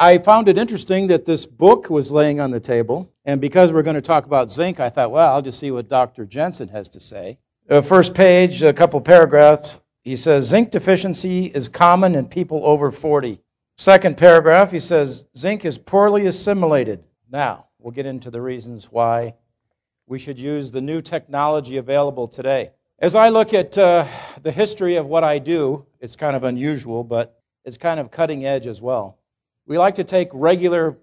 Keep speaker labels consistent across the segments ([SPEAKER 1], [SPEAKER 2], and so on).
[SPEAKER 1] I found it interesting that this book was laying on the table, and because we're going to talk about zinc, I thought, well, I'll just see what Dr. Jensen has to say. The first page, a couple paragraphs, he says zinc deficiency is common in people over 40. Second paragraph, he says zinc is poorly assimilated. Now, we'll get into the reasons why we should use the new technology available today. As I look at uh, the history of what I do, it's kind of unusual, but it's kind of cutting edge as well. We like to take regular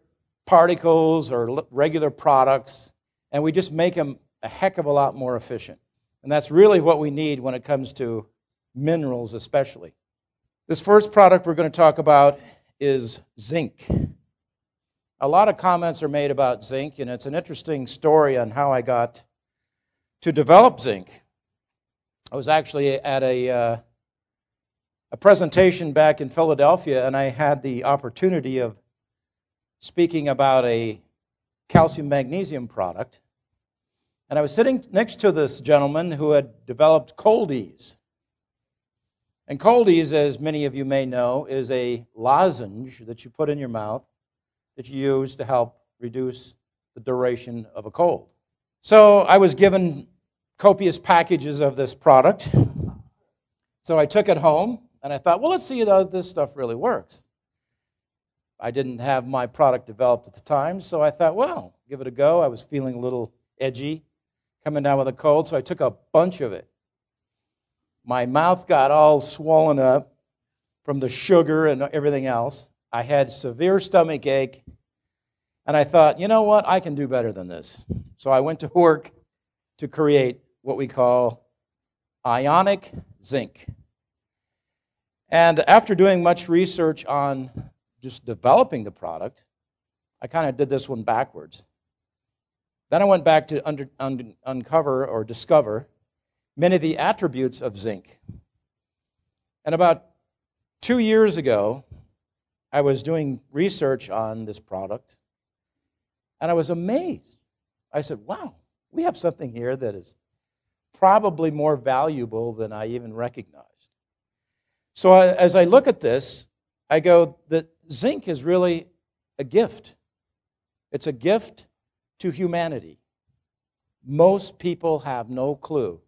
[SPEAKER 1] particles or regular products and we just make them a heck of a lot more efficient. And that's really what we need when it comes to minerals, especially. This first product we're going to talk about is zinc. A lot of comments are made about zinc, and it's an interesting story on how I got to develop zinc. I was actually at a, uh, a presentation back in Philadelphia, and I had the opportunity of speaking about a calcium magnesium product. And I was sitting next to this gentleman who had developed Cold-EEZE. And Cold-EEZE, as many of you may know, is a lozenge that you put in your mouth that you use to help reduce the duration of a cold. So I was given copious packages of this product. So I took it home and I thought, well, let's see how this stuff really works. I didn't have my product developed at the time, so I thought, well, give it a go. I was feeling a little edgy, coming down with a cold, so I took a bunch of it. My mouth got all swollen up from the sugar and everything else. I had severe stomach ache, and I thought, you know what? I can do better than this. So I went to work to create what we call ionic zinc. And after doing much research on just developing the product, I kind of did this one backwards. Then I went back to under, un, uncover or discover many of the attributes of zinc. And about two years ago, I was doing research on this product, and I was amazed. I said, wow, we have something here that is probably more valuable than I even recognized. So I, as I look at this, I go that zinc is really a gift. It's a gift to humanity. Most people have no clue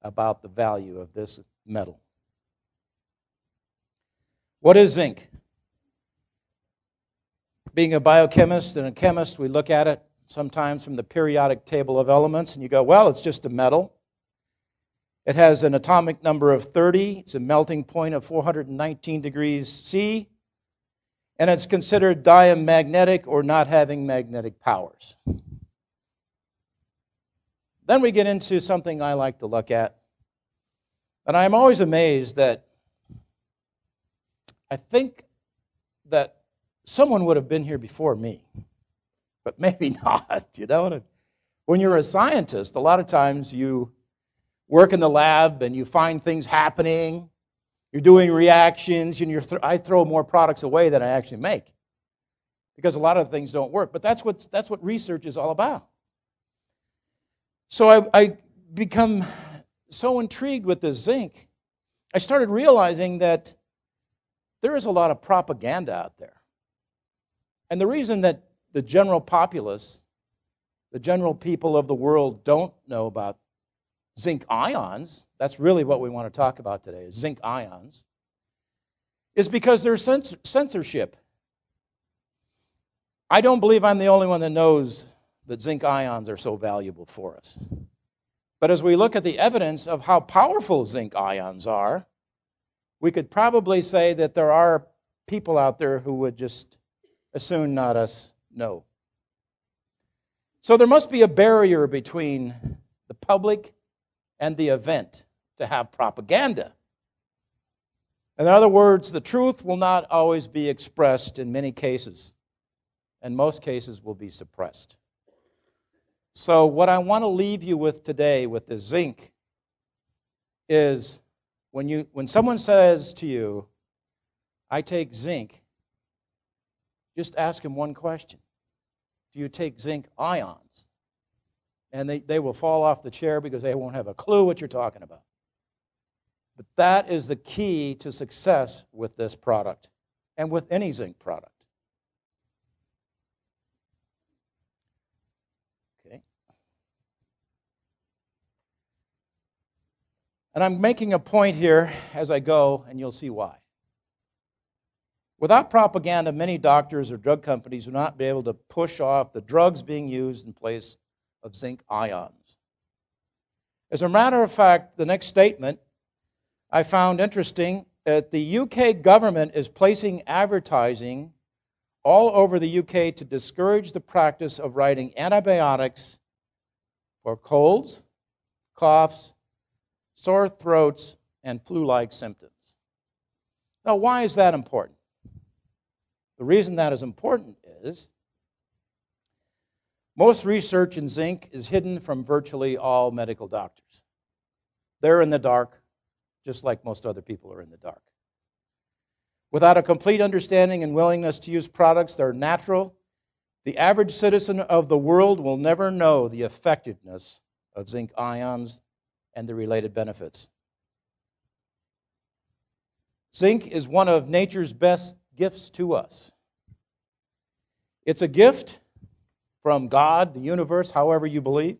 [SPEAKER 1] about the value of this metal. What is zinc? Being a biochemist and a chemist, we look at it sometimes from the periodic table of elements, and you go, well, it's just a metal. It has an atomic number of 30, it's a melting point of 419 degrees C, and it's considered diamagnetic or not having magnetic powers. Then we get into something I like to look at. And I'm always amazed that I think that someone would have been here before me, but maybe not. You know, when you're a scientist, a lot of times you work in the lab and you find things happening. You're doing reactions, and you're th- I throw more products away than I actually make because a lot of things don't work. But that's what that's what research is all about. So I, I become so intrigued with the zinc, I started realizing that there is a lot of propaganda out there. And the reason that the general populace, the general people of the world don't know about zinc ions, that's really what we want to talk about today, is zinc ions, is because there's censorship. I don't believe I'm the only one that knows that zinc ions are so valuable for us. But as we look at the evidence of how powerful zinc ions are, we could probably say that there are people out there who would just as soon not us know. So there must be a barrier between the public and the event to have propaganda. In other words, the truth will not always be expressed in many cases, and most cases will be suppressed. So, what I want to leave you with today with the zinc is when, you, when someone says to you, I take zinc, just ask them one question Do you take zinc ions? and they, they will fall off the chair because they won't have a clue what you're talking about. But that is the key to success with this product and with any zinc product. Okay. And I'm making a point here as I go, and you'll see why. Without propaganda, many doctors or drug companies will not be able to push off the drugs being used in place of zinc ions. As a matter of fact, the next statement I found interesting that the UK government is placing advertising all over the UK to discourage the practice of writing antibiotics for colds, coughs, sore throats, and flu like symptoms. Now, why is that important? The reason that is important is most research in zinc is hidden from virtually all medical doctors. They're in the dark, just like most other people are in the dark. Without a complete understanding and willingness to use products that are natural, the average citizen of the world will never know the effectiveness of zinc ions and the related benefits. Zinc is one of nature's best gifts to us. It's a gift from God, the universe, however you believe.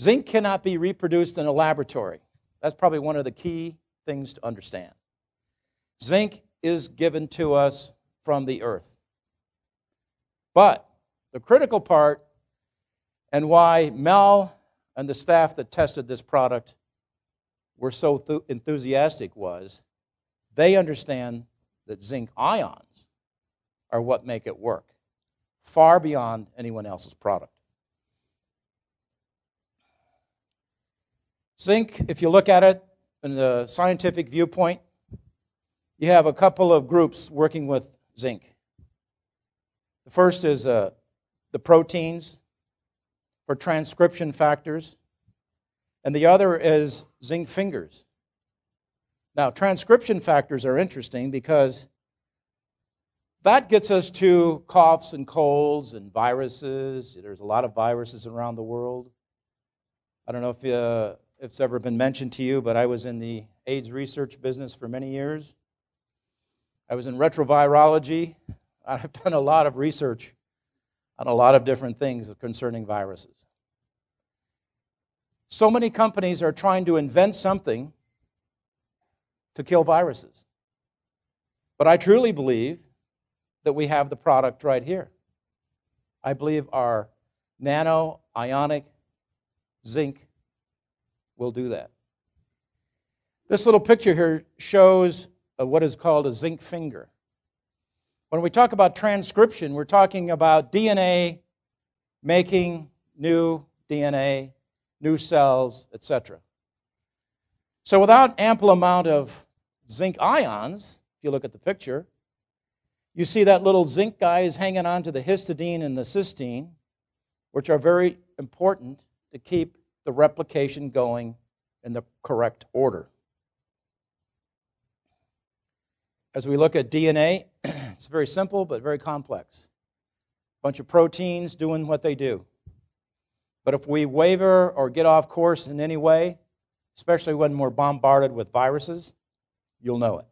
[SPEAKER 1] Zinc cannot be reproduced in a laboratory. That's probably one of the key things to understand. Zinc is given to us from the earth. But the critical part, and why Mel and the staff that tested this product were so th- enthusiastic, was they understand that zinc ions are what make it work, far beyond anyone else's product. Zinc, if you look at it in the scientific viewpoint, you have a couple of groups working with zinc. The first is uh, the proteins for transcription factors, and the other is zinc fingers. Now, transcription factors are interesting because that gets us to coughs and colds and viruses. There's a lot of viruses around the world. I don't know if, uh, if it's ever been mentioned to you, but I was in the AIDS research business for many years. I was in retrovirology. I've done a lot of research on a lot of different things concerning viruses. So many companies are trying to invent something to kill viruses. But I truly believe that we have the product right here. I believe our nano ionic zinc will do that. This little picture here shows what is called a zinc finger. When we talk about transcription, we're talking about DNA making new DNA, new cells, etc. So without ample amount of zinc ions, if you look at the picture, you see that little zinc guy is hanging on to the histidine and the cysteine, which are very important to keep the replication going in the correct order. As we look at DNA, it's very simple but very complex. A bunch of proteins doing what they do. But if we waver or get off course in any way, especially when we're bombarded with viruses, you'll know it.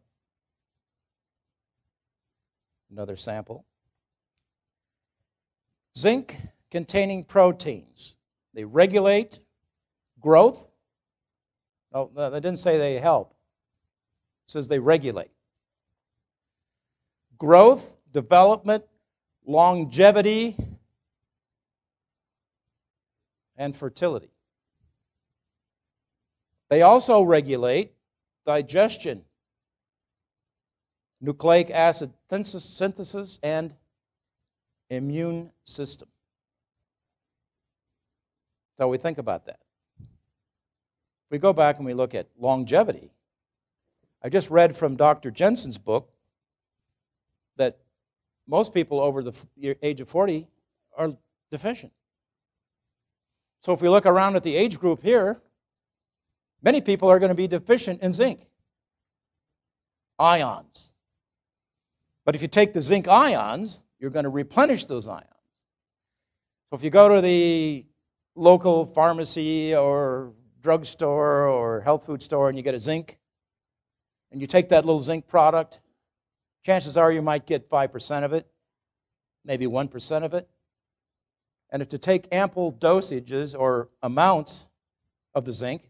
[SPEAKER 1] Another sample. Zinc containing proteins. They regulate growth. Oh, they didn't say they help. It says they regulate. Growth, development, longevity, and fertility. They also regulate digestion, nucleic acid synthesis, and immune system. So we think about that. If we go back and we look at longevity, I just read from Dr. Jensen's book that most people over the age of 40 are deficient. So if we look around at the age group here, many people are going to be deficient in zinc ions. But if you take the zinc ions, you're going to replenish those ions. So if you go to the local pharmacy or drugstore or health food store and you get a zinc, and you take that little zinc product, chances are you might get 5% of it, maybe 1% of it. And if to take ample dosages or amounts of the zinc,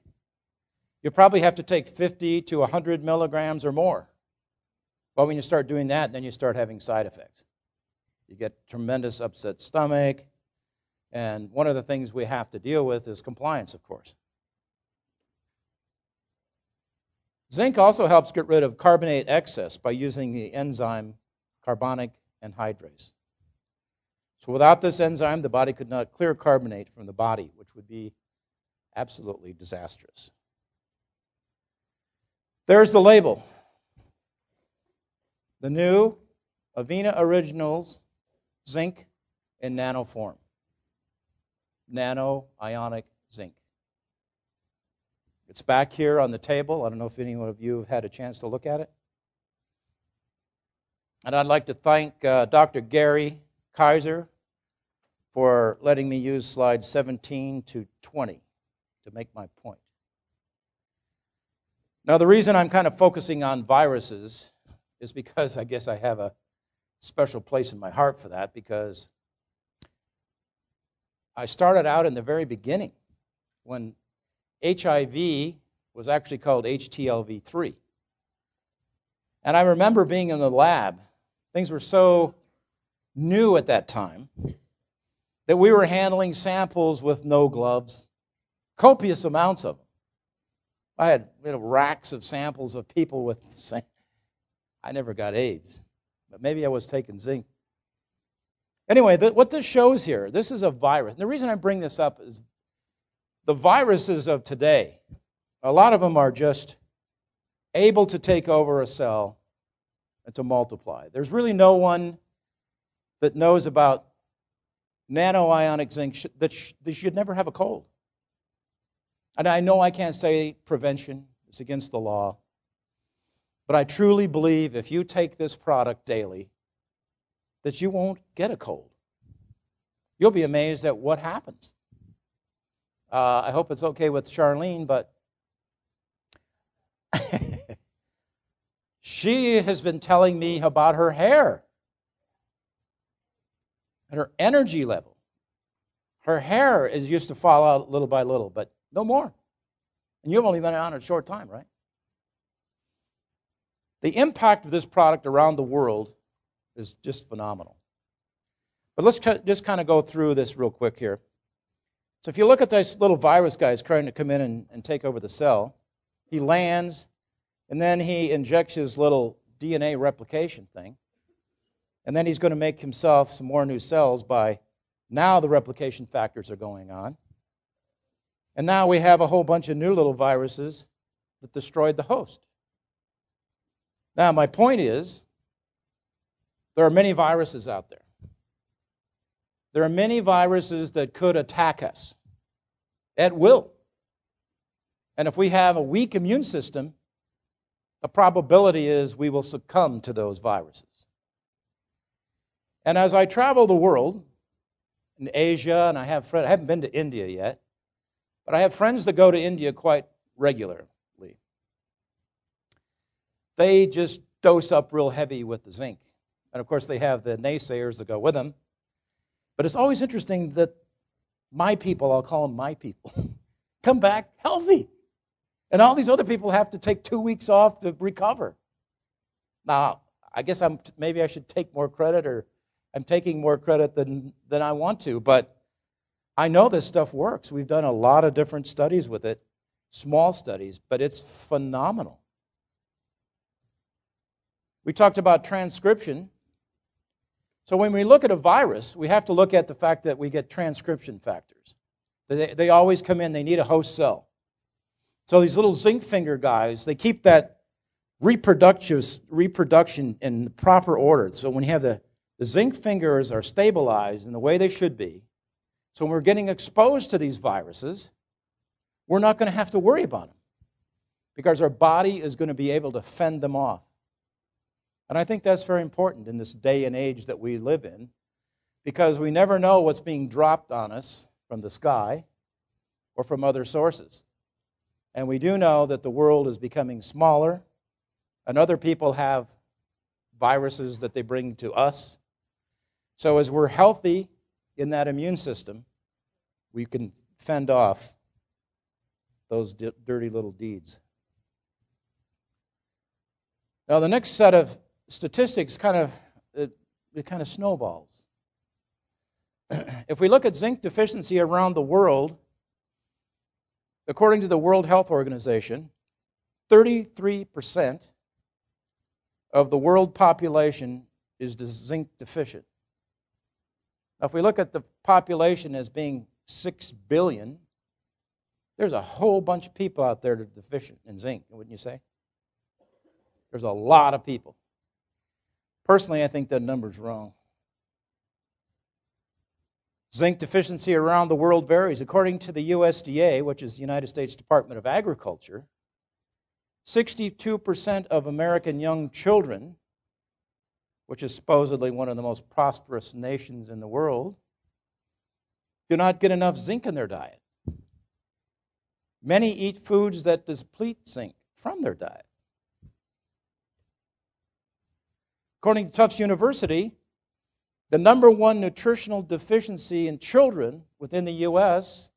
[SPEAKER 1] you probably have to take 50 to 100 milligrams or more. But when you start doing that, then you start having side effects. You get tremendous upset stomach, and one of the things we have to deal with is compliance, of course. Zinc also helps get rid of carbonate excess by using the enzyme carbonic anhydrase. So without this enzyme, the body could not clear carbonate from the body, which would be absolutely disastrous. There's the label. The new Avena Originals zinc in nano form. Nano ionic zinc. It's back here on the table. I don't know if any of you have had a chance to look at it. And I'd like to thank uh, Dr. Gary Kaiser for letting me use slides 17 to 20 to make my point. Now, the reason I'm kind of focusing on viruses is because I guess I have a special place in my heart for that because I started out in the very beginning when HIV was actually called HTLV3. And I remember being in the lab. Things were so new at that time that we were handling samples with no gloves, copious amounts of them. I had racks of samples of people with. I never got AIDS, but maybe I was taking zinc. Anyway, what this shows here, this is a virus. And the reason I bring this up is the viruses of today, a lot of them are just able to take over a cell and to multiply. There's really no one that knows about nanoionic zinc that they should never have a cold. And I know I can't say prevention, it's against the law. But I truly believe if you take this product daily, that you won't get a cold. You'll be amazed at what happens. Uh, I hope it's okay with Charlene, but she has been telling me about her hair and her energy level. Her hair is used to fall out little by little, but no more. And you've only been on it a short time, right? The impact of this product around the world is just phenomenal. But let's just kind of go through this real quick here. So if you look at this little virus guy is trying to come in and, and take over the cell, he lands, and then he injects his little DNA replication thing. And then he's going to make himself some more new cells by now the replication factors are going on. And now we have a whole bunch of new little viruses that destroyed the host. Now, my point is there are many viruses out there. There are many viruses that could attack us at will. And if we have a weak immune system, the probability is we will succumb to those viruses. And as I travel the world, in Asia, and I have friends, I haven't been to India yet, but I have friends that go to India quite regularly. They just dose up real heavy with the zinc. And of course, they have the naysayers that go with them. But it's always interesting that my people, I'll call them my people, come back healthy. And all these other people have to take two weeks off to recover. Now, I guess I'm maybe I should take more credit or I'm taking more credit than than I want to, but I know this stuff works. We've done a lot of different studies with it, small studies, but it's phenomenal. We talked about transcription so when we look at a virus, we have to look at the fact that we get transcription factors. They, they always come in, they need a host cell. So these little zinc finger guys, they keep that reproduction in the proper order. So when you have the, the zinc fingers are stabilized in the way they should be, so when we're getting exposed to these viruses, we're not going to have to worry about them because our body is going to be able to fend them off. And I think that's very important in this day and age that we live in because we never know what's being dropped on us from the sky or from other sources. And we do know that the world is becoming smaller, and other people have viruses that they bring to us. So, as we're healthy in that immune system, we can fend off those di- dirty little deeds. Now, the next set of statistics kind of it, it kind of snowballs. if we look at zinc deficiency around the world, according to the World Health Organization, 33% of the world population is zinc deficient. Now, if we look at the population as being 6 billion, there's a whole bunch of people out there that are deficient in zinc, wouldn't you say? There's a lot of people. Personally, I think that number's wrong. Zinc deficiency around the world varies. According to the USDA, which is the United States Department of Agriculture, 62% of American young children, which is supposedly one of the most prosperous nations in the world, do not get enough zinc in their diet. Many eat foods that deplete zinc from their diet. According to Tufts University, the number one nutritional deficiency in children within the U.S.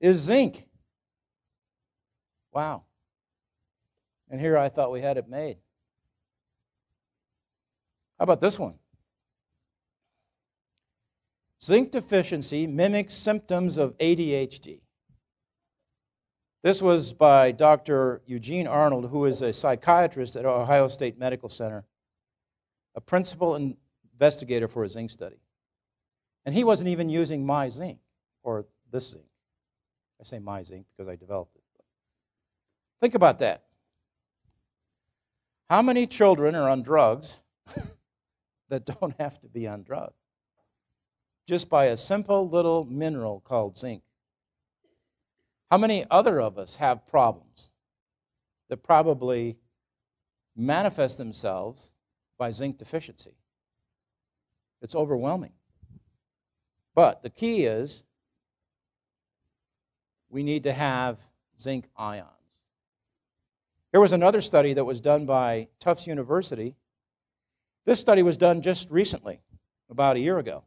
[SPEAKER 1] is zinc. Wow. And here I thought we had it made. How about this one? Zinc deficiency mimics symptoms of ADHD. This was by Dr. Eugene Arnold, who is a psychiatrist at Ohio State Medical Center a principal investigator for a zinc study. And he wasn't even using my zinc or this zinc. I say my zinc because I developed it. Think about that. How many children are on drugs that don't have to be on drugs? Just by a simple little mineral called zinc. How many other of us have problems that probably manifest themselves by zinc deficiency. It's overwhelming. But the key is we need to have zinc ions. Here was another study that was done by Tufts University. This study was done just recently, about a year ago.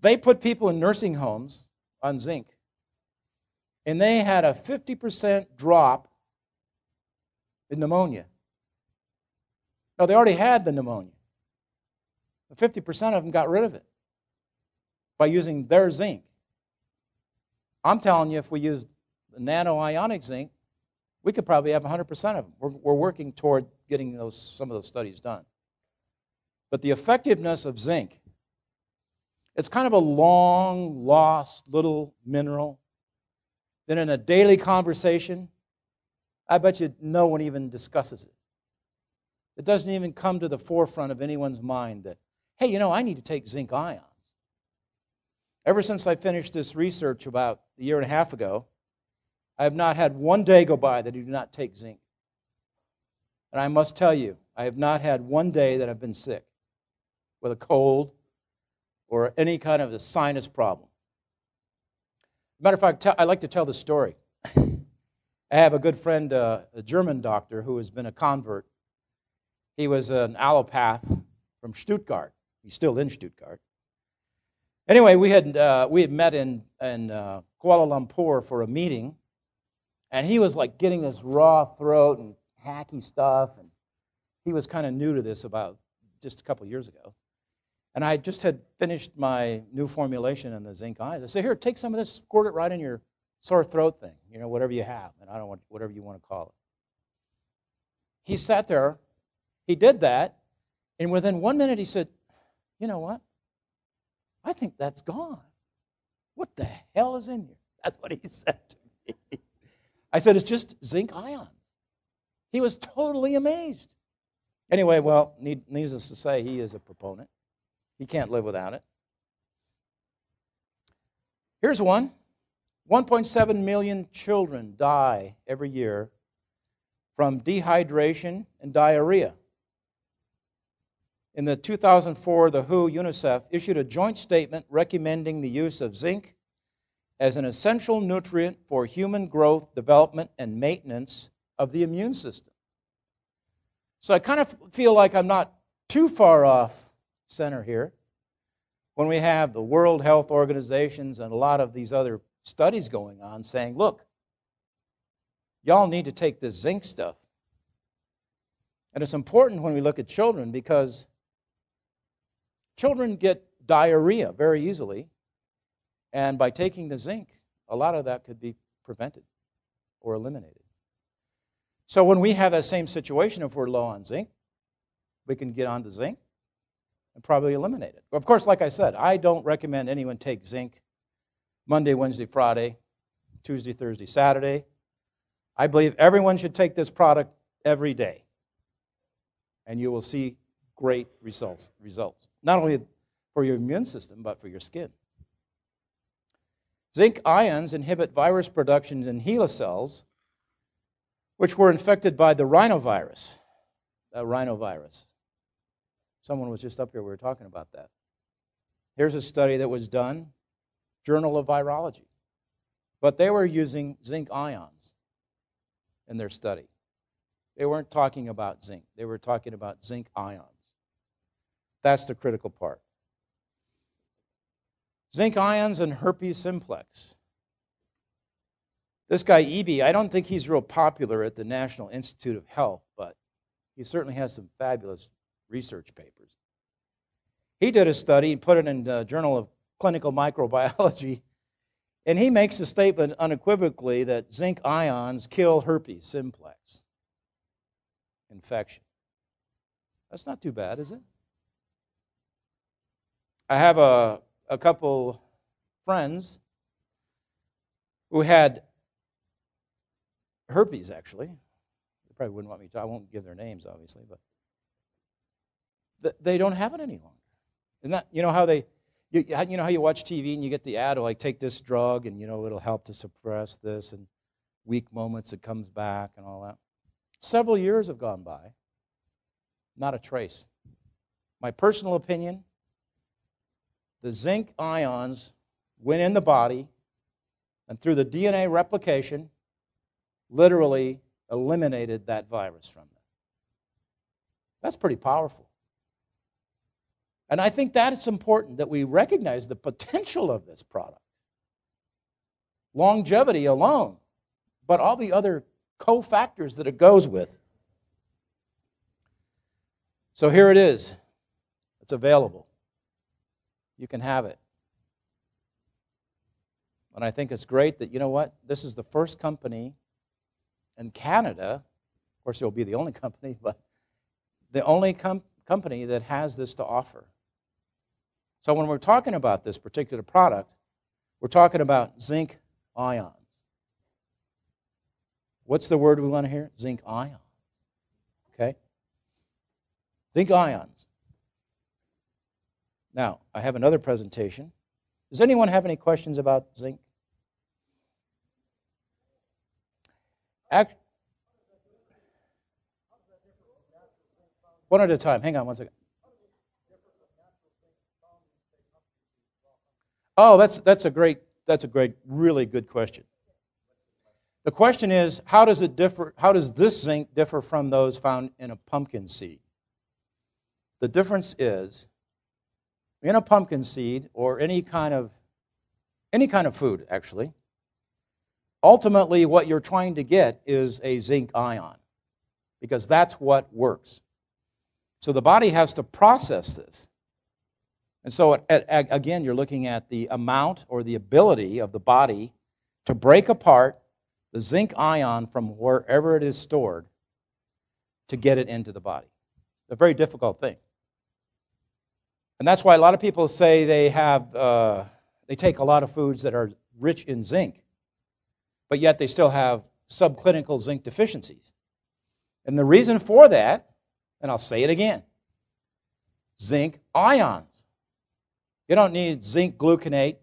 [SPEAKER 1] They put people in nursing homes on zinc, and they had a 50% drop in pneumonia. No, they already had the pneumonia. 50% of them got rid of it by using their zinc. I'm telling you, if we use the nano-ionic zinc, we could probably have 100% of them. We're, we're working toward getting those, some of those studies done. But the effectiveness of zinc, it's kind of a long lost little mineral. Then in a daily conversation, I bet you no one even discusses it. It doesn't even come to the forefront of anyone's mind that, hey, you know, I need to take zinc ions. Ever since I finished this research about a year and a half ago, I have not had one day go by that I do not take zinc. And I must tell you, I have not had one day that I've been sick with a cold or any kind of a sinus problem. Matter of fact, I like to tell the story. I have a good friend, uh, a German doctor, who has been a convert he was an allopath from Stuttgart. He's still in Stuttgart. Anyway, we had uh, we had met in in uh, Kuala Lumpur for a meeting, and he was like getting this raw throat and hacky stuff, and he was kind of new to this about just a couple years ago. And I just had finished my new formulation in the zinc ions. I said, "Here, take some of this, squirt it right in your sore throat thing, you know, whatever you have, and I don't want whatever you want to call it." He sat there he did that, and within one minute he said, You know what? I think that's gone. What the hell is in here? That's what he said to me. I said, It's just zinc ions. He was totally amazed. Anyway, well, needless to say, he is a proponent. He can't live without it. Here's one 1.7 million children die every year from dehydration and diarrhea. In the 2004, the WHO UNICEF issued a joint statement recommending the use of zinc as an essential nutrient for human growth, development, and maintenance of the immune system. So I kind of feel like I'm not too far off center here when we have the World Health Organizations and a lot of these other studies going on saying, look, y'all need to take this zinc stuff. And it's important when we look at children because children get diarrhea very easily. And by taking the zinc, a lot of that could be prevented or eliminated. So when we have that same situation, if we're low on zinc, we can get on the zinc and probably eliminate it. Of course, like I said, I don't recommend anyone take zinc Monday, Wednesday, Friday, Tuesday, Thursday, Saturday. I believe everyone should take this product every day. And you will see great results. Results. Not only for your immune system, but for your skin. Zinc ions inhibit virus production in HeLa cells, which were infected by the rhinovirus. That rhinovirus. Someone was just up here, we were talking about that. Here's a study that was done, Journal of Virology. But they were using zinc ions in their study. They weren't talking about zinc, they were talking about zinc ions. That's the critical part. Zinc ions and herpes simplex. This guy, Eby, I don't think he's real popular at the National Institute of Health, but he certainly has some fabulous research papers. He did a study and put it in the Journal of Clinical Microbiology, and he makes the statement unequivocally that zinc ions kill herpes simplex infection. That's not too bad, is it? I have a a couple friends who had herpes, actually. They probably wouldn't want me to. I won't give their names, obviously, but they don't have it any longer. And that, you know how they, you, you know how you watch TV and you get the ad, like take this drug and you know it'll help to suppress this, and weak moments it comes back and all that. Several years have gone by, not a trace. My personal opinion, the zinc ions went in the body and through the DNA replication literally eliminated that virus from them. That's pretty powerful. And I think that it's important that we recognize the potential of this product. Longevity alone, but all the other cofactors that it goes with. So here it is. It's available you can have it. And I think it's great that, you know what, this is the first company in Canada, of course, it will be the only company, but the only com- company that has this to offer. So when we're talking about this particular product, we're talking about zinc ions. What's the word we want to hear? Zinc ions. Okay? Zinc ions. Now, I have another presentation. Does anyone have any questions about zinc? Act- one at a time. Hang on one second. Oh, that's that's a great that's a great really good question. The question is how does it differ how does this zinc differ from those found in a pumpkin seed? The difference is in a pumpkin seed or any kind of any kind of food actually ultimately what you're trying to get is a zinc ion because that's what works. So the body has to process this. And so again you're looking at the amount or the ability of the body to break apart the zinc ion from wherever it is stored to get it into the body. A very difficult thing and that's why a lot of people say they have uh, they take a lot of foods that are rich in zinc, but yet they still have subclinical zinc deficiencies. And the reason for that, and I'll say it again, zinc ions. You don't need zinc gluconate.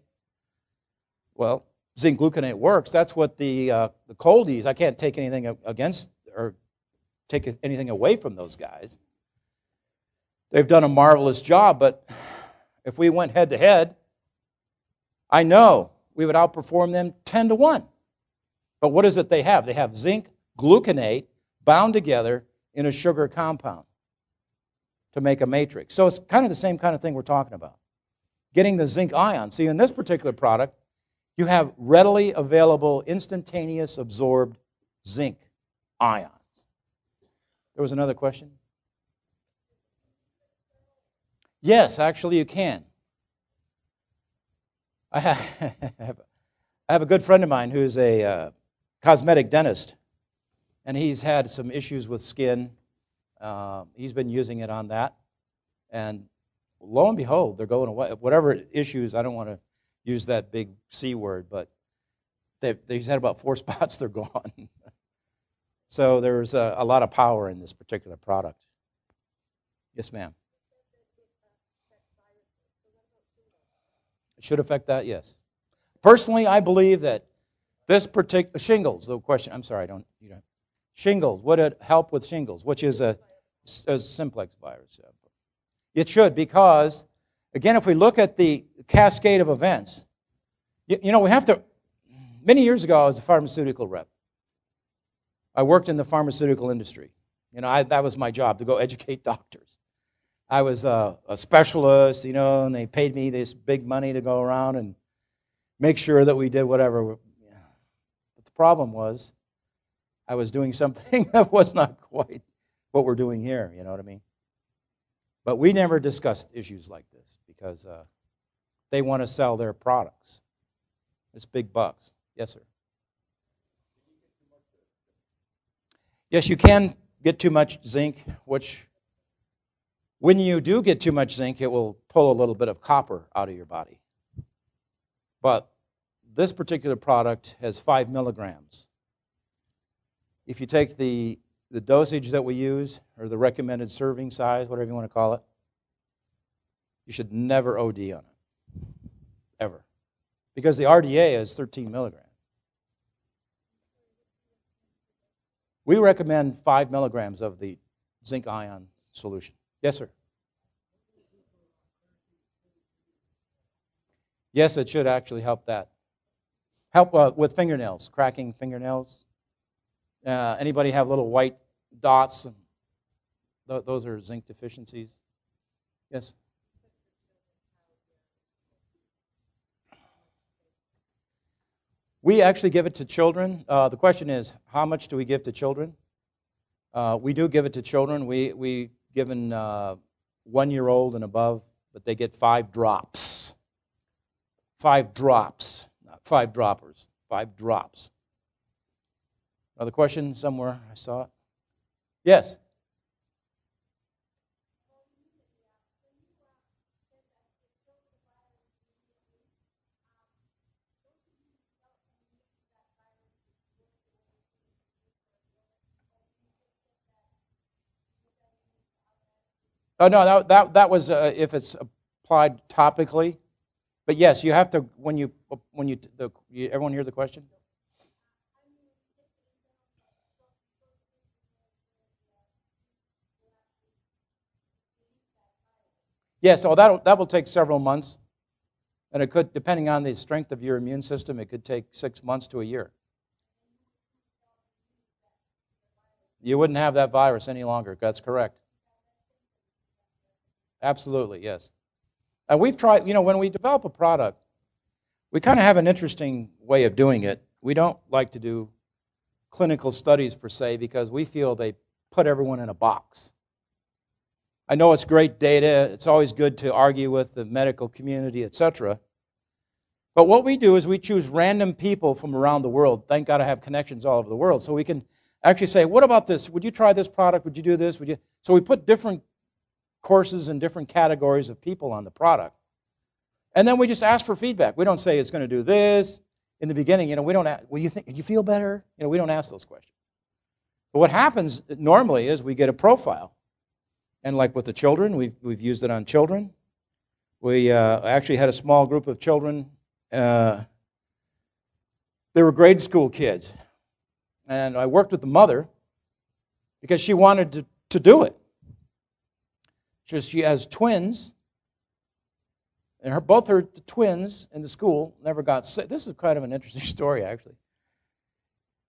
[SPEAKER 1] Well, zinc gluconate works. That's what the uh, the Cold-EEZE. I can't take anything against or take anything away from those guys. They've done a marvelous job, but if we went head to head, I know we would outperform them 10 to 1. But what is it they have? They have zinc gluconate bound together in a sugar compound to make a matrix. So it's kind of the same kind of thing we're talking about. Getting the zinc ion. See, in this particular product, You have readily available, instantaneous absorbed zinc ions. There was another question? Yes, actually, you can. I have, I have a good friend of mine who's a uh, cosmetic dentist, and he's had some issues with skin. Uh, he's been using it on that, and lo and behold, they're going away. Whatever issues, I don't want to use that big C word, but they've, had about four spots, they're gone. so there's a, a lot of power in this particular product. Yes, ma'am. It should affect that, yes. Personally, I believe that this particular shingles. The question. I'm sorry, I don't. You know, shingles. Would it help with shingles, which is a, a simplex virus? It should because, again, if we look at the cascade of events, you, you know, we have to. Many years ago, I was a pharmaceutical rep. I worked in the pharmaceutical industry. You know, I, that was my job to go educate doctors. I was a, a, specialist, you know, and they paid me this big money to go around and make sure that we did whatever. But the problem was, I was doing something that was not quite what we're doing here. You know what I mean? But we never discussed issues like this because uh, they want to sell their products. It's big bucks. Yes, sir. Yes, you can get too much zinc, which when you do get too much zinc, it will pull a little bit of copper out of your body. But this particular product has 5 milligrams. If you take the the dosage that we use, or the recommended serving size, whatever you want to call it, you should never OD on it. Ever. Because the RDA is 13 milligrams. We recommend 5 milligrams of the zinc ion solution. Yes, sir. Yes, it should actually help that. Help uh, with fingernails, cracking fingernails. Uh, anybody have little white dots? Th- those are zinc deficiencies. Yes? We actually give it to children. Uh, the question is, how much do we give to children? Uh, we do give it to children. We we given uh, one year old and above, but they get five drops. Five drops, not five droppers. Five drops. Another question somewhere? I saw it. Yes. Oh no, that that, that was uh, if it's applied topically. But yes, you have to when you when you, the, you everyone hear the question. Yeah, so that that will take several months, and it could, depending on the strength of your immune system, it could take six months to a year. You wouldn't have that virus any longer. That's correct. Absolutely, yes. And we've tried, you know, when we develop a product, we kind of have an interesting way of doing it. We don't like to do clinical studies per se because we feel they put everyone in a box. I know it's great data. It's always good to argue with the medical community, etc. But what we do is we choose random people from around the world. Thank God I have connections all over the world. So we can actually say, what about this? Would you try this product? Would you do this? Would you? So we put different courses and different categories of people on the product. And then we just ask for feedback. We don't say it's going to do this in the beginning. You know, we don't. Ask, well, you think you feel better? You know, we don't ask those questions. But what happens normally is we get a profile and like with the children, we've, we've used it on children. We uh, actually had a small group of children. Uh, they were grade school kids. And I worked with the mother because she wanted to, to do it. Just she has twins, and her both her twins in the school never got sick. This is kind of an interesting story, actually.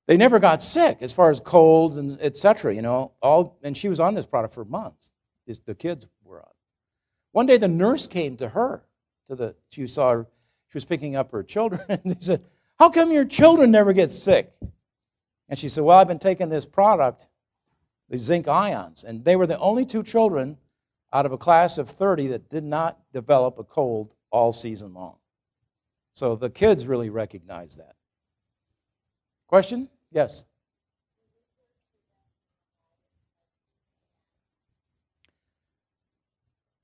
[SPEAKER 1] They never got sick as far as colds and etc. You know, all and she was on this product for months the kids were on. One day the nurse came to her, to the she saw her, She was picking up her children, and they said, How come your children never get sick? And she said, Well, I've been taking this product, the zinc ions. And they were the only two children out of a class of 30 that did not develop a cold all season long. So the kids really recognize that. Question? Yes.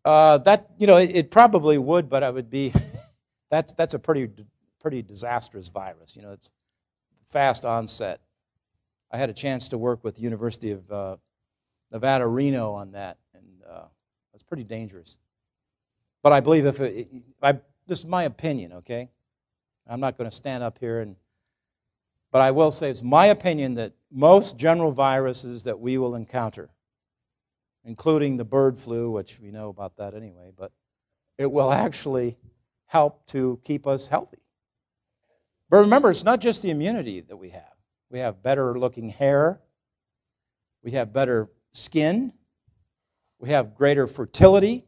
[SPEAKER 1] Uh, that you know, it, it, probably would, but I would be. That's that's a pretty pretty disastrous virus. You know, it's fast onset. I had a chance to work with the University of uh, Nevada, Reno on that, and uh, it's pretty dangerous. But I believe if it, I, this is my opinion, okay? I'm not going to stand up here and, but I will say it's my opinion that most general viruses that we will encounter, including the bird flu, which we know about that anyway, but it will actually help to keep us healthy. But remember, it's not just the immunity that we have. We have better looking hair. We have better skin. We have greater fertility.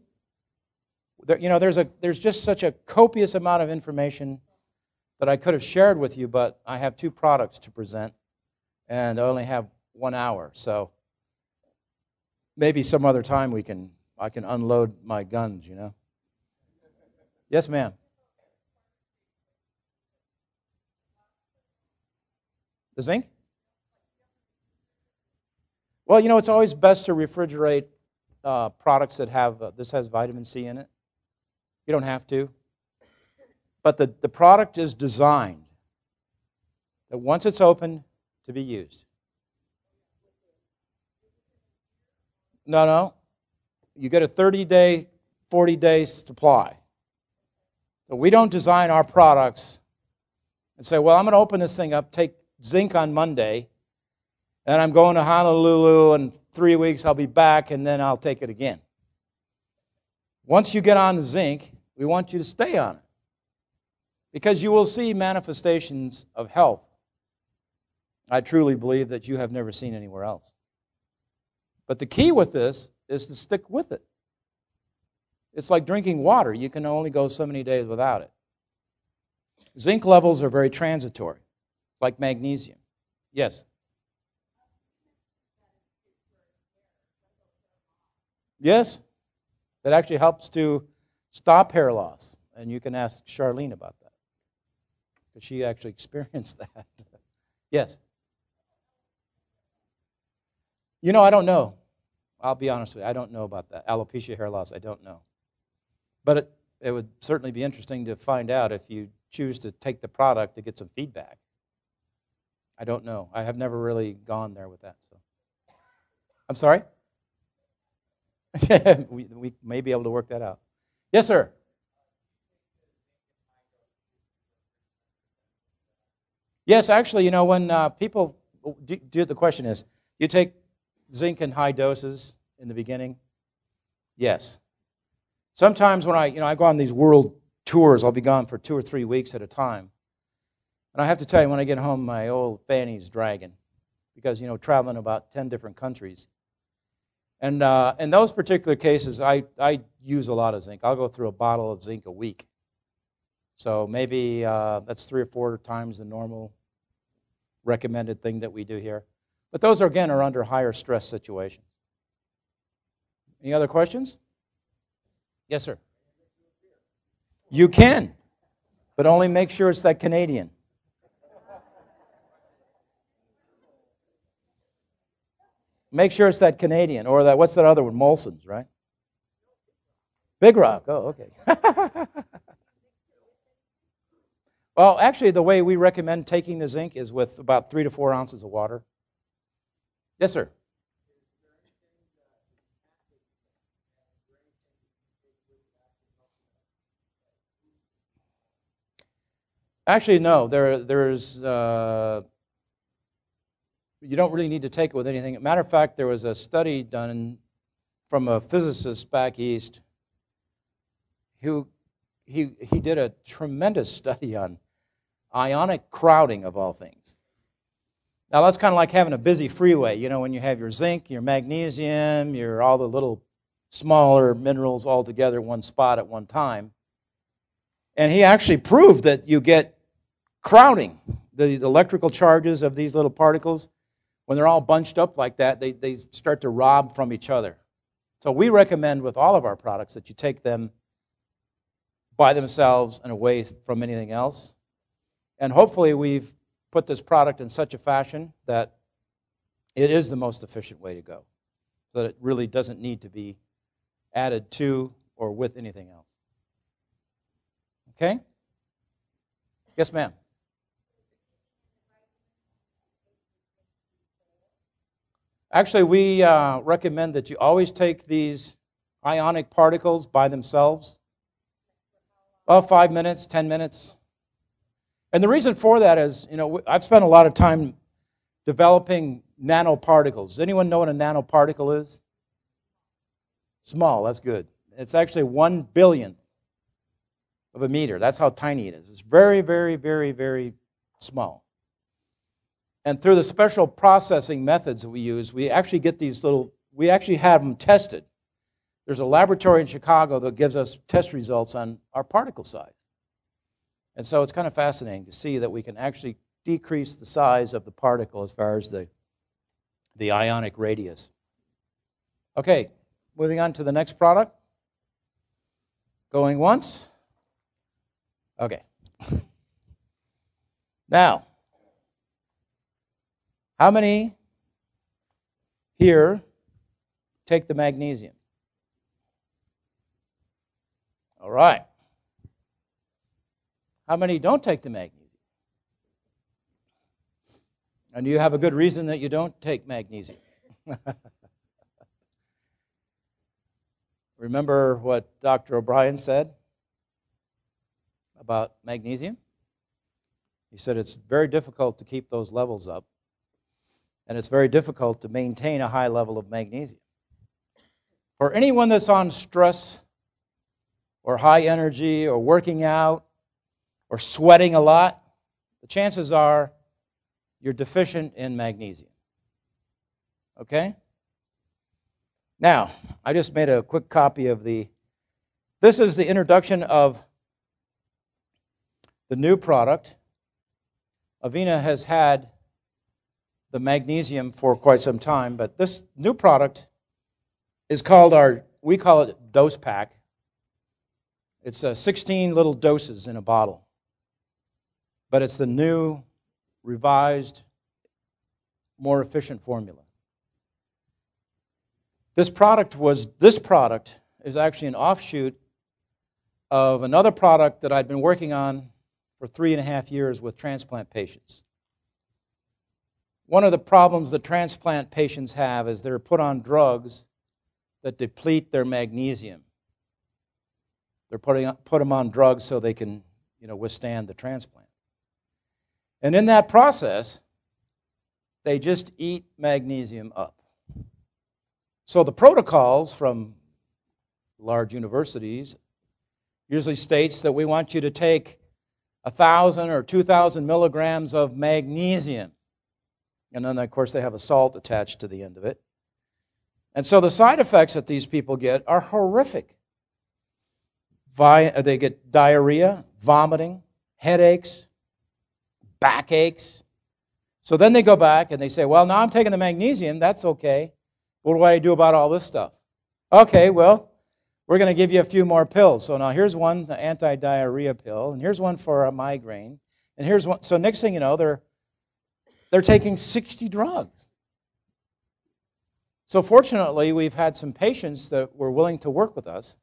[SPEAKER 1] There, you know, there's, a, there's just such a copious amount of information that I could have shared with you, but I have two products to present, and I only have one hour. So maybe some other time we can I can unload my guns, you know. Yes, ma'am. The zinc? Well, you know, it's always best to refrigerate uh, products that have uh, this has vitamin C in it. You don't have to. But the, the product is designed that once it's open, to be used. No, no. You get a 30 day, 40 day supply. So we don't design our products and say, well, I'm going to open this thing up, take zinc on Monday, and I'm going to Honolulu, and three weeks I'll be back, and then I'll take it again. Once you get on the zinc, we want you to stay on it because you will see manifestations of health. I truly believe that you have never seen anywhere else. But the key with this is to stick with it. It's like drinking water. You can only go so many days without it. Zinc levels are very transitory, like magnesium. Yes? Yes? That actually helps to stop hair loss. And you can ask Charlene about that because she actually experienced that. yes. You know, I don't know. I'll be honest with you. I don't know about that. Alopecia hair loss, I don't know. But it, it would certainly be interesting to find out if you choose to take the product to get some feedback. I don't know. I have never really gone there with that. So, I'm sorry. we, we may be able to work that out. Yes, sir. Yes, actually, you know, when uh, people do, do, the question is, you take zinc in high doses in the beginning? Yes. Sometimes when I, you know, I go on these world tours, I'll be gone for two or three weeks at a time. And I have to tell you, when I get home, my old fanny's dragging because, you know, traveling about 10 different countries. And uh, in those particular cases, I, I use a lot of zinc. I'll go through a bottle of zinc a week. So maybe uh, that's three or four times the normal recommended thing that we do here. But those, are, again, are under higher stress situations. Any other questions? Yes, sir. You can, but only make sure it's that Canadian. Make sure it's that Canadian or that what's that other one? Molson's, right? Big Rock. Oh, okay. Well, actually, the way we recommend taking the zinc is with about three to four ounces of water. Yes, sir. Actually, no. There, there's. Uh, you don't really need to take it with anything. Matter of fact, there was a study done from a physicist back east who he he did a tremendous study on ionic crowding of all things. Now that's kind of like having a busy freeway, you know, when you have your zinc, your magnesium, your all the little smaller minerals all together in one spot at one time. And he actually proved that you get crowding. The electrical charges of these little particles, when they're all bunched up like that, they, they start to rob from each other. So we recommend with all of our products that you take them by themselves and away from anything else. And hopefully we've put this product in such a fashion that it is the most efficient way to go. So that it really doesn't need to be added to or with anything else. Okay? Yes, ma'am. Actually, we uh, recommend that you always take these ionic particles by themselves. About five minutes, ten minutes. And the reason for that is, you know, I've spent a lot of time developing nanoparticles. Does anyone know what a nanoparticle is? Small, that's good. It's actually one billionth of a meter. That's how tiny it is. It's very, very, very, very small. And through the special processing methods we use, we actually get these little, we actually have them tested. There's a laboratory in Chicago that gives us test results on our particle size. And so it's kind of fascinating to see that we can actually decrease the size of the particle as far as the, the ionic radius. Okay, moving on to the next product. Going once. Okay. Now, how many here take the magnesium? All right. How many don't take the magnesium? And you have a good reason that you don't take magnesium. Remember what Dr. O'Brien said about magnesium? He said it's very difficult to keep those levels up, and it's very difficult to maintain a high level of magnesium. For anyone that's on stress or high energy or working out or sweating a lot, the chances are you're deficient in magnesium. Okay? Now, I just made a quick copy of the. This is the introduction of the new product. Avena has had the magnesium for quite some time, but this new product is called our, we call it dose pack. It's uh, 16 little doses in a bottle. But it's the new, revised, more efficient formula. This product was, this product is actually an offshoot of another product that I'd been working on for three and a half years with transplant patients. One of the problems that transplant patients have is they're put on drugs that deplete their magnesium. They're putting put them on drugs so they can, you know, withstand the transplant. And in that process, they just eat magnesium up. So the protocols from large universities usually states that we want you to take 1,000 or 2,000 milligrams of magnesium. And then, of course, they have a salt attached to the end of it. And so the side effects that these people get are horrific. Uh, they get diarrhea, vomiting, headaches, backaches. So then they go back and they say, Well, now I'm taking the magnesium. That's okay. What do I do about all this stuff? Okay, well, we're going to give you a few more pills. So now here's one, the anti-diarrhea pill, and here's one for a migraine, and here's one. So next thing you know, they're they're taking 60 drugs. So fortunately, we've had some patients that were willing to work with us,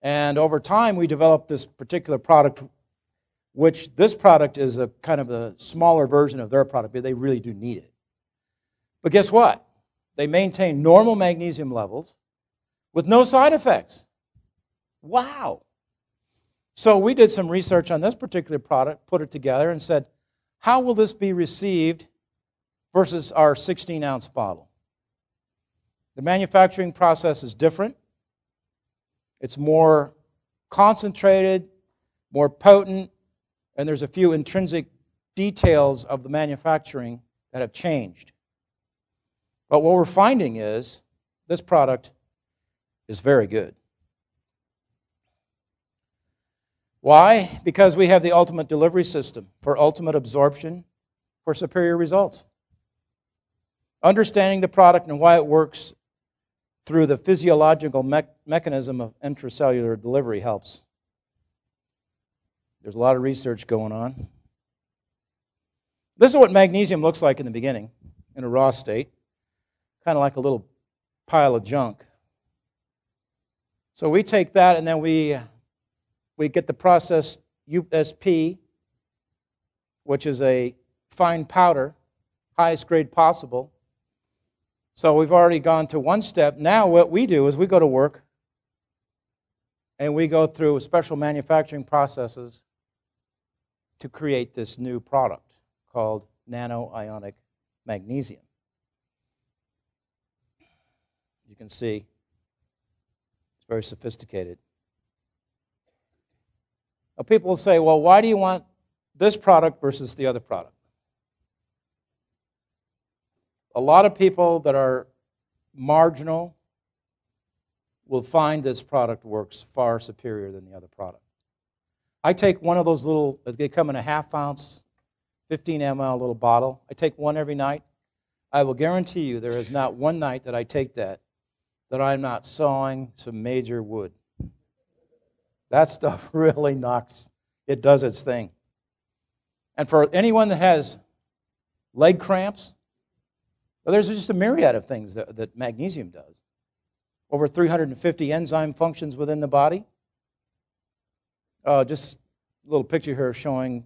[SPEAKER 1] and over time, we developed this particular product, which this product is a kind of a smaller version of their product, but they really do need it. But guess what? They maintain normal magnesium levels with no side effects. Wow. So we did some research on this particular product, put it together, and said, how will this be received versus our 16 ounce bottle? The manufacturing process is different. It's more concentrated, more potent, and there's a few intrinsic details of the manufacturing that have changed. But what we're finding is this product is very good. Why? Because we have the ultimate delivery system for ultimate absorption for superior results. Understanding the product and why it works through the physiological me- mechanism of intracellular delivery helps. There's a lot of research going on. This is what magnesium looks like in the beginning, in a raw state, kind of like a little pile of junk. So we take that and then we we get the process USP, which is a fine powder, highest grade possible. So we've already gone to one step. Now what we do is we go to work and we go through special manufacturing processes to create this new product called nanoionic magnesium. You can see it's very sophisticated. Now, people will say, well, why do you want this product versus the other product? A lot of people that are marginal will find this product works far superior than the other product. I take one of those little, they come in a half ounce, 15 ml little bottle. I take one every night. I will guarantee you there is not one night that I take that that I'm not sawing some major wood. That stuff really knocks, it does its thing. And for anyone that has leg cramps, well, there's just a myriad of things that, that magnesium does. Over 350 enzyme functions within the body. Uh, just a little picture here showing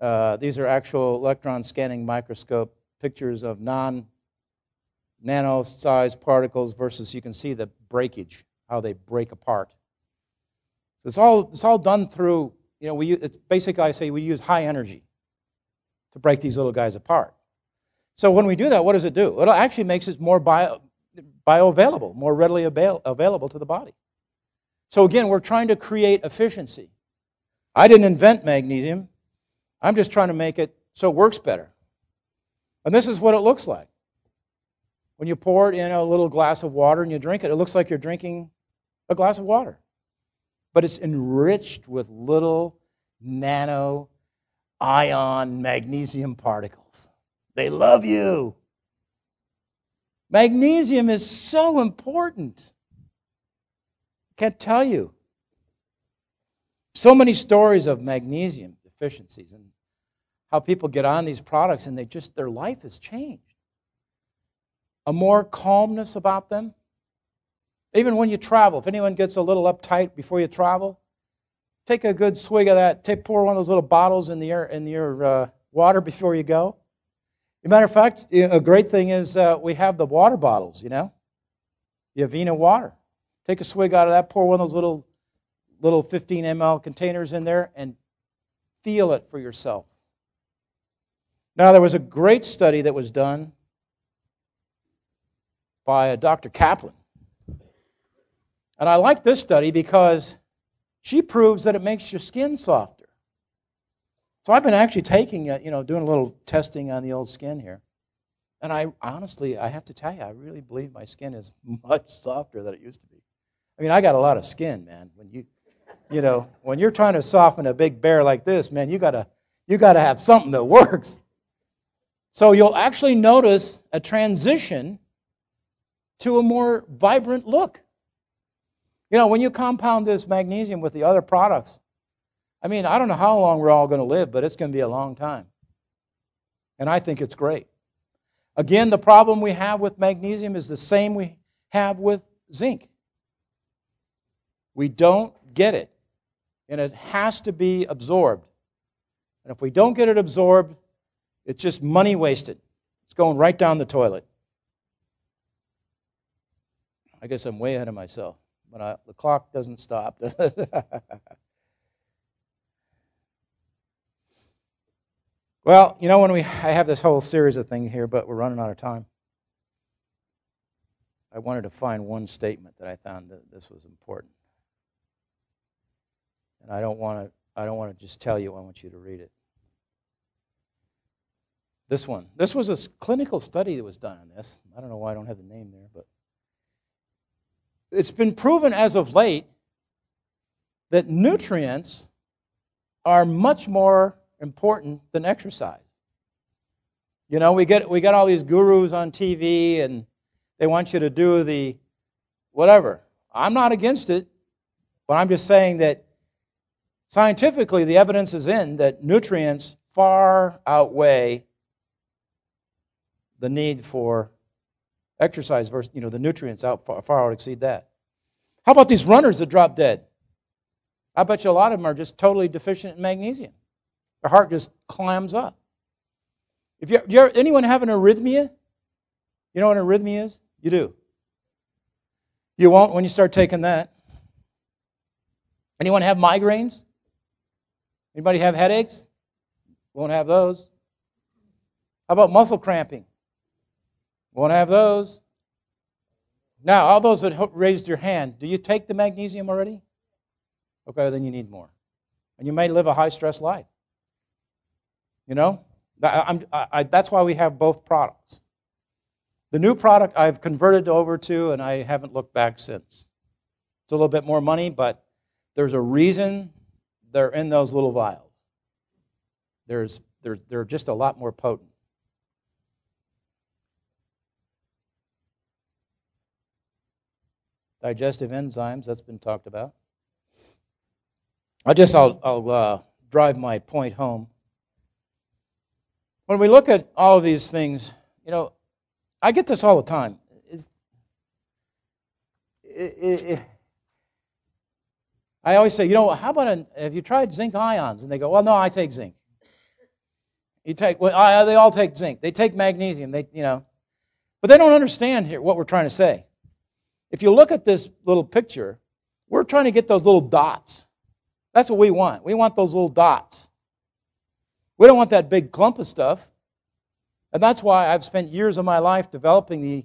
[SPEAKER 1] uh, these are actual electron scanning microscope pictures of non nano sized particles versus you can see the breakage, how they break apart. So it's all it's all done through you know we it's basically I say we use high energy to break these little guys apart. So when we do that, what does it do? It actually makes it more bio, bioavailable, more readily avail, available to the body. So again, we're trying to create efficiency. I didn't invent magnesium. I'm just trying to make it so it works better. And this is what it looks like. When you pour it in a little glass of water and you drink it, it looks like you're drinking a glass of water but it's enriched with little nano ion magnesium particles. They love you. Magnesium is so important. Can't tell you. So many stories of magnesium deficiencies and how people get on these products and they just their life has changed. A more calmness about them, even when you travel, if anyone gets a little uptight before you travel, take a good swig of that. Take pour one of those little bottles in the air, in your uh, water before you go. As a matter of fact, a great thing is uh, we have the water bottles. You know, the Avena water. Take a swig out of that. Pour one of those little little 15 ml containers in there and feel it for yourself. Now, there was a great study that was done by Dr. Kaplan and I like this study because she proves that it makes your skin softer. So I've been actually taking, it, you know, doing a little testing on the old skin here. And I honestly, I have to tell you, I really believe my skin is much softer than it used to be. I mean, I got a lot of skin, man. When you, you know, when you're trying to soften a big bear like this, man, you gotta, you gotta have something that works. So you'll actually notice a transition to a more vibrant look. You know, when you compound this magnesium with the other products, I mean, I don't know how long we're all going to live, but it's going to be a long time. And I think it's great. Again, the problem we have with magnesium is the same we have with zinc. We don't get it, and it has to be absorbed. And if we don't get it absorbed, it's just money wasted. It's going right down the toilet. I guess I'm way ahead of myself but I, the clock doesn't stop. well, you know, when we I have this whole series of things here, but we're running out of time. I wanted to find one statement that I found that this was important, and I don't want to. I don't want to just tell you. I want you to read it. This one. This was a clinical study that was done on this. I don't know why I don't have the name there, but it's been proven as of late that nutrients are much more important than exercise. You know, we get we got all these gurus on TV and they want you to do the whatever. I'm not against it, but I'm just saying that scientifically the evidence is in that nutrients far outweigh the need for exercise versus you know the nutrients out far, far out exceed that. How about these runners that drop dead? I bet you a lot of them are just totally deficient in magnesium. Their heart just clams up. If you're, you're anyone have an arrhythmia, you know what an arrhythmia is? You do. You won't when you start taking that. Anyone have migraines? Anybody have headaches? Won't have those. How about muscle cramping? Won't have those. Now, all those that raised your hand, do you take the magnesium already? Okay, then you need more. And you may live a high stress life. You know? I, I, that's why we have both products. The new product I've converted over to, and I haven't looked back since. It's a little bit more money, but there's a reason they're in those little vials. There's, they're, they're just a lot more potent. Digestive enzymes, that's been talked about. I guess I'll, I'll uh, drive my point home. When we look at all of these things, you know, I get this all the time. It, it, it, I always say, you know, how about an, have you tried zinc ions? And they go, well, no, I take zinc. You take, well, I, they all take zinc. They take magnesium. They, you know, but they don't understand here what we're trying to say. If you look at this little picture, we're trying to get those little dots. That's what we want. We want those little dots. We don't want that big clump of stuff. And that's why I've spent years of my life developing the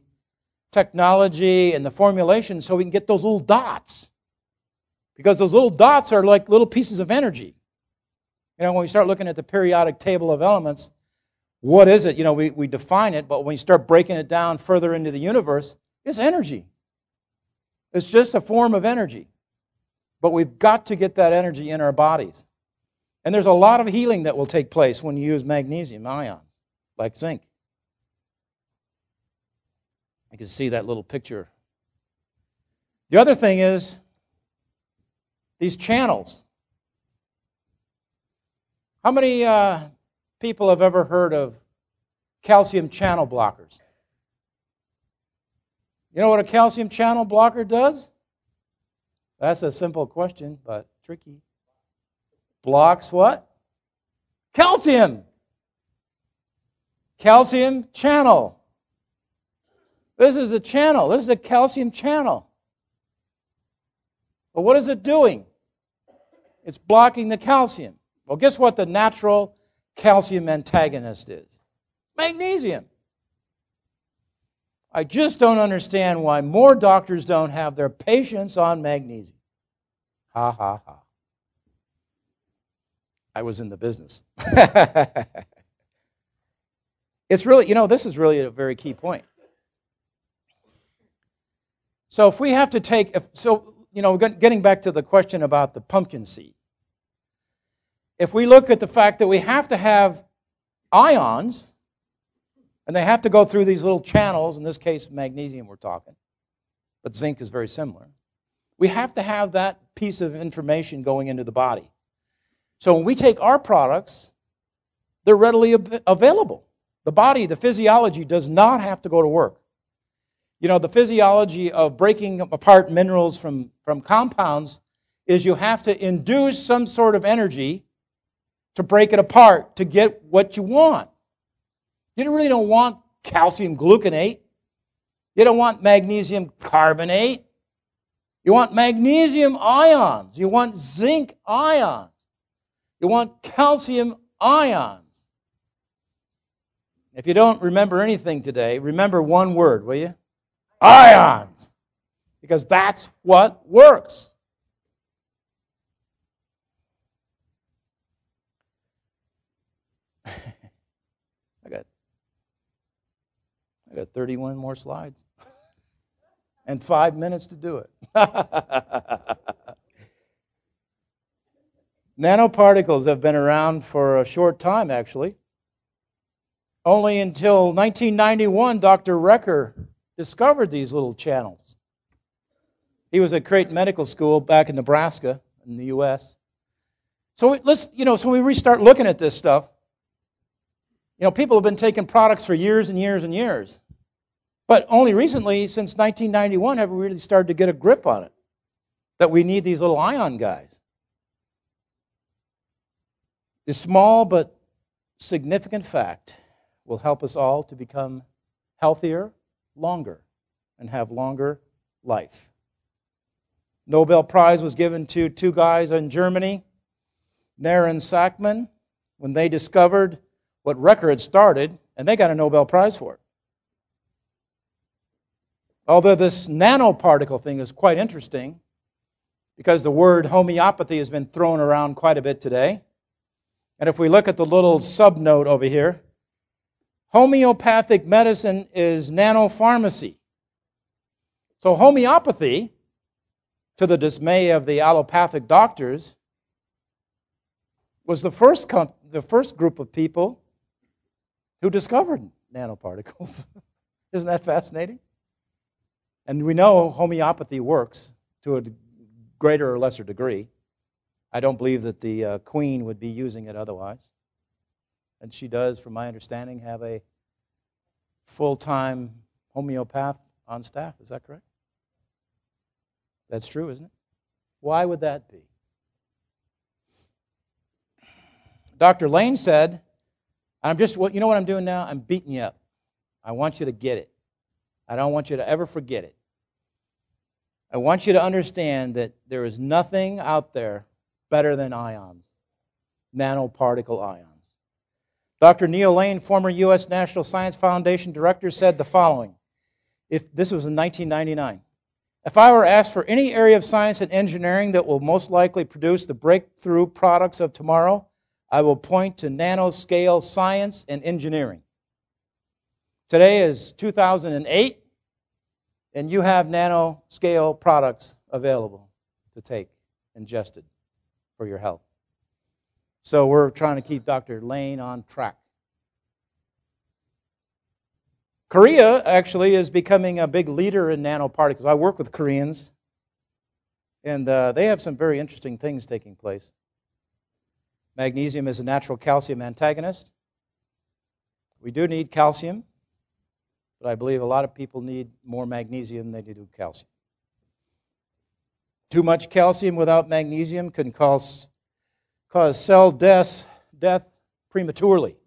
[SPEAKER 1] technology and the formulation so we can get those little dots. Because those little dots are like little pieces of energy. You know, when we start looking at the periodic table of elements, what is it? You know, we, we define it, but when you start breaking it down further into the universe, it's energy. It's just a form of energy. But we've got to get that energy in our bodies. And there's a lot of healing that will take place when you use magnesium ion like zinc. You can see that little picture. The other thing is these channels. How many uh, people have ever heard of calcium channel blockers? You know what a calcium channel blocker does? That's a simple question, but tricky. Blocks what? Calcium calcium channel. This is a channel. This is a calcium channel. But what is it doing? It's blocking the calcium. Well, guess what the natural calcium antagonist is? Magnesium. I just don't understand why more doctors don't have their patients on magnesium. Ha ha ha. I was in the business. It's really, you know, this is really a very key point. So if we have to take, if, so, you know, getting back to the question about the pumpkin seed, if we look at the fact that we have to have ions, and they have to go through these little channels, in this case, magnesium we're talking, but zinc is very similar. We have to have that piece of information going into the body. So when we take our products, they're readily available. The body, the physiology, does not have to go to work. You know, the physiology of breaking apart minerals from, from compounds is you have to induce some sort of energy to break it apart to get what you want. You really don't want calcium gluconate. You don't want magnesium carbonate. You want magnesium ions. You want zinc ions. You want calcium ions. If you don't remember anything today, remember one word, will you? Ions. Because that's what works. I got I got 31 more slides. and 5 minutes to do it. Nanoparticles have been around for a short time, actually. Only until 1991, Dr. Recker discovered these little channels. He was at Creighton Medical School back in Nebraska, in the U.S. So let's, you know, so we restart looking at this stuff. You know, people have been taking products for years and years and years. But only recently, since 1991, have we really started to get a grip on it. That we need these little ion guys. This small but significant fact will help us all to become healthier, longer, and have longer life. Nobel Prize was given to two guys in Germany, Neher and Sakmann, when they discovered what Recker had started, and they got a Nobel Prize for it. Although this nanoparticle thing is quite interesting, because the word homeopathy has been thrown around quite a bit today. And if we look at the little subnote over here, homeopathic medicine is nanopharmacy. So homeopathy, to the dismay of the allopathic doctors, was the first, the first group of people who discovered nanoparticles. Isn't that fascinating? And we know homeopathy works to a greater or lesser degree. I don't believe that the uh, Queen would be using it otherwise. And she does, from my understanding, have a full time homeopath on staff. Is that correct? That's true, isn't it? Why would that be? Dr. Lane said, I'm just, you know what I'm doing now? I'm beating you up. I want you to get it. I don't want you to ever forget it. I want you to understand that there is nothing out there better than ions, nanoparticle ions. Dr. Neal Lane, former U.S. National Science Foundation director, said the following. If this was in 1999. If I were asked for any area of science and engineering that will most likely produce the breakthrough products of tomorrow, I will point to nanoscale science and engineering. Today is 2008, and you have nanoscale products available to take ingested for your health. So we're trying to keep Dr. Lane on track. Korea actually is becoming a big leader in nanoparticles. I work with Koreans, and uh, they have some very interesting things taking place. Magnesium is a natural calcium antagonist. We do need calcium, but I believe a lot of people need more magnesium than they do calcium. Too much calcium without magnesium can cause, cause cell death, death prematurely.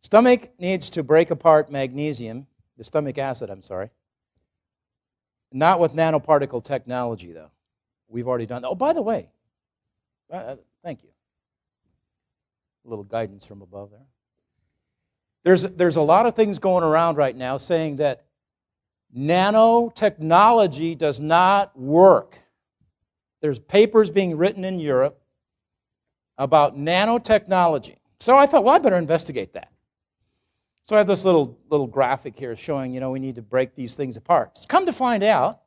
[SPEAKER 1] Stomach needs to break apart magnesium, the stomach acid, I'm sorry. Not with nanoparticle technology, though. We've already done that. Oh, by the way, uh, uh thank you. A little guidance from above there. There's, there's a lot of things going around right now saying that nanotechnology does not work. There's papers being written in Europe about nanotechnology. So I thought, well, I better investigate that. So I have this little little graphic here showing, you know, we need to break these things apart. Come to find out,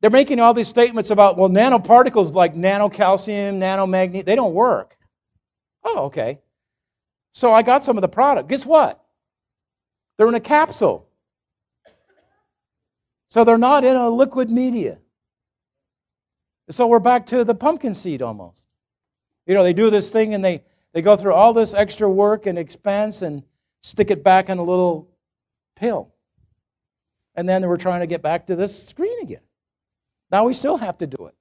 [SPEAKER 1] they're making all these statements about, well, nanoparticles like nanocalcium, nanomagnesium, they don't work. Oh, okay. So I got some of the product. Guess what? They're in a capsule. So they're not in a liquid media. So we're back to the pumpkin seed almost. You know, they do this thing and they, they go through all this extra work and expense and stick it back in a little pill. And then we're trying to get back to this screen again. Now we still have to do it.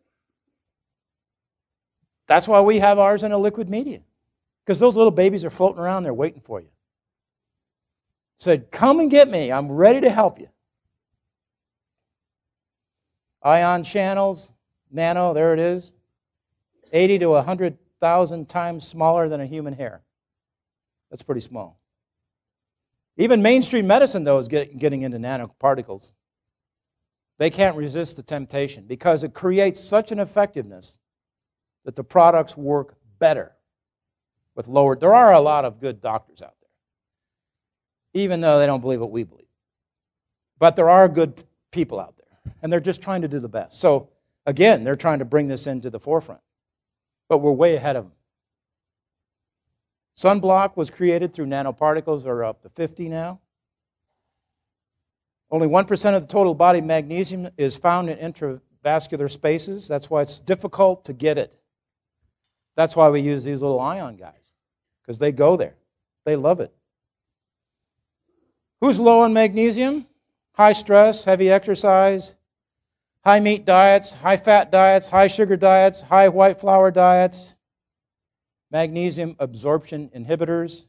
[SPEAKER 1] That's why we have ours in a liquid media. Because those little babies are floating around there waiting for you. Said, Come and get me. I'm ready to help you. Ion channels, nano, there it is. 80 to 100,000 times smaller than a human hair. That's pretty small. Even mainstream medicine, though, is getting into nanoparticles. They can't resist the temptation because it creates such an effectiveness that the products work better with lower. There are a lot of good doctors out there, even though they don't believe what we believe. But there are good people out there, and they're just trying to do the best. So, again, they're trying to bring this into the forefront. but we're way ahead of them. Sunblock was created through nanoparticles, or up to 50 now. Only 1% of the total body magnesium is found in intravascular spaces. That's why it's difficult to get it. That's why we use these little ion guys, because they go there. They love it. Who's low on magnesium? High stress, heavy exercise, high meat diets, high fat diets, high sugar diets, high white flour diets, magnesium absorption inhibitors,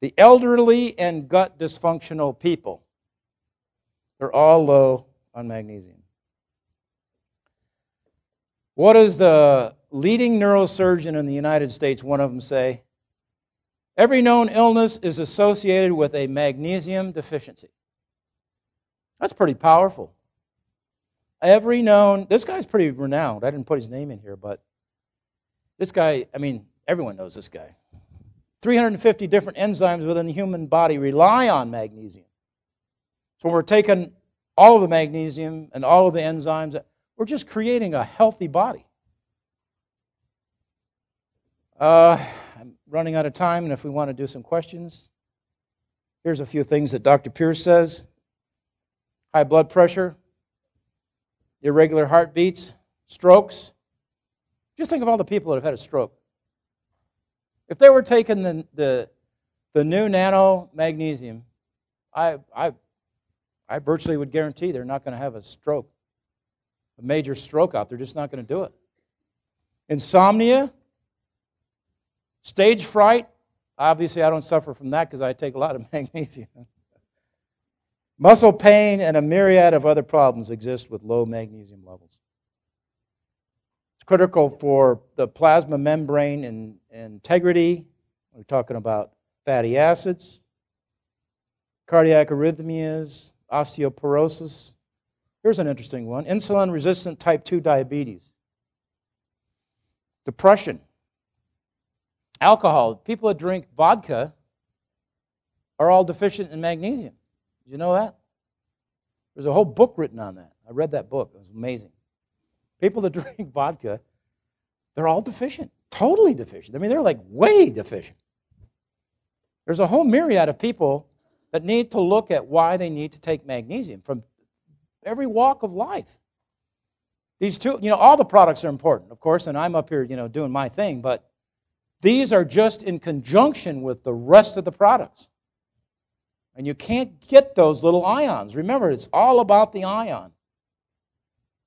[SPEAKER 1] the elderly and gut dysfunctional people. They're all low on magnesium. What does the leading neurosurgeon in the United States, one of them, say? Every known illness is associated with a magnesium deficiency. That's pretty powerful. Every known, this guy's pretty renowned. I didn't put his name in here, but this guy, I mean, everyone knows this guy. 350 different enzymes within the human body rely on magnesium. So we're taking all of the magnesium and all of the enzymes. We're just creating a healthy body. Uh, running out of time, and if we want to do some questions, here's a few things that Dr. Pierce says high blood pressure, irregular heartbeats, strokes. Just think of all the people that have had a stroke. If they were taking the, the, the new nano magnesium, I, I, I virtually would guarantee they're not going to have a stroke, a major stroke out. They're just not going to do it. Insomnia, stage fright. Obviously, I don't suffer from that because I take a lot of magnesium. Muscle pain and a myriad of other problems exist with low magnesium levels. It's critical for the plasma membrane and integrity. We're talking about fatty acids, cardiac arrhythmias, osteoporosis. Here's an interesting one insulin resistant type 2 diabetes, depression, alcohol. People that drink vodka are all deficient in magnesium. Did you know that? There's a whole book written on that. I read that book. It was amazing. People that drink vodka, they're all deficient, totally deficient. I mean, they're like way deficient. There's a whole myriad of people that need to look at why they need to take magnesium from every walk of life. These two, you know, all the products are important, of course, and I'm up here, you know, doing my thing, but these are just in conjunction with the rest of the products. And you can't get those little ions. Remember, it's all about the ion.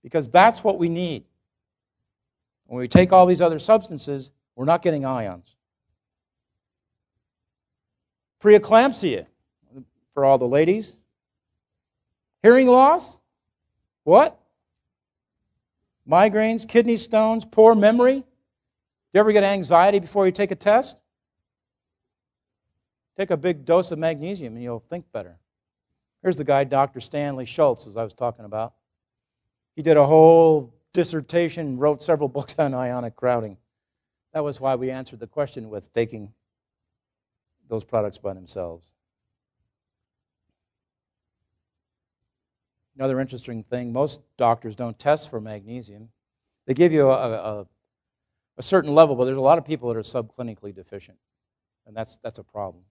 [SPEAKER 1] Because that's what we need. When we take all these other substances, we're not getting ions. Preeclampsia for all the ladies. Hearing loss? What? Migraines, kidney stones, poor memory? Do you ever get anxiety before you take a test? Take a big dose of magnesium and you'll think better. Here's the guy, Dr. Stanley Schultz, as I was talking about. He did a whole dissertation, wrote several books on ionic crowding. That was why we answered the question with taking those products by themselves. Another interesting thing most doctors don't test for magnesium. They give you a, a, a certain level, but there's a lot of people that are subclinically deficient, and that's, that's a problem.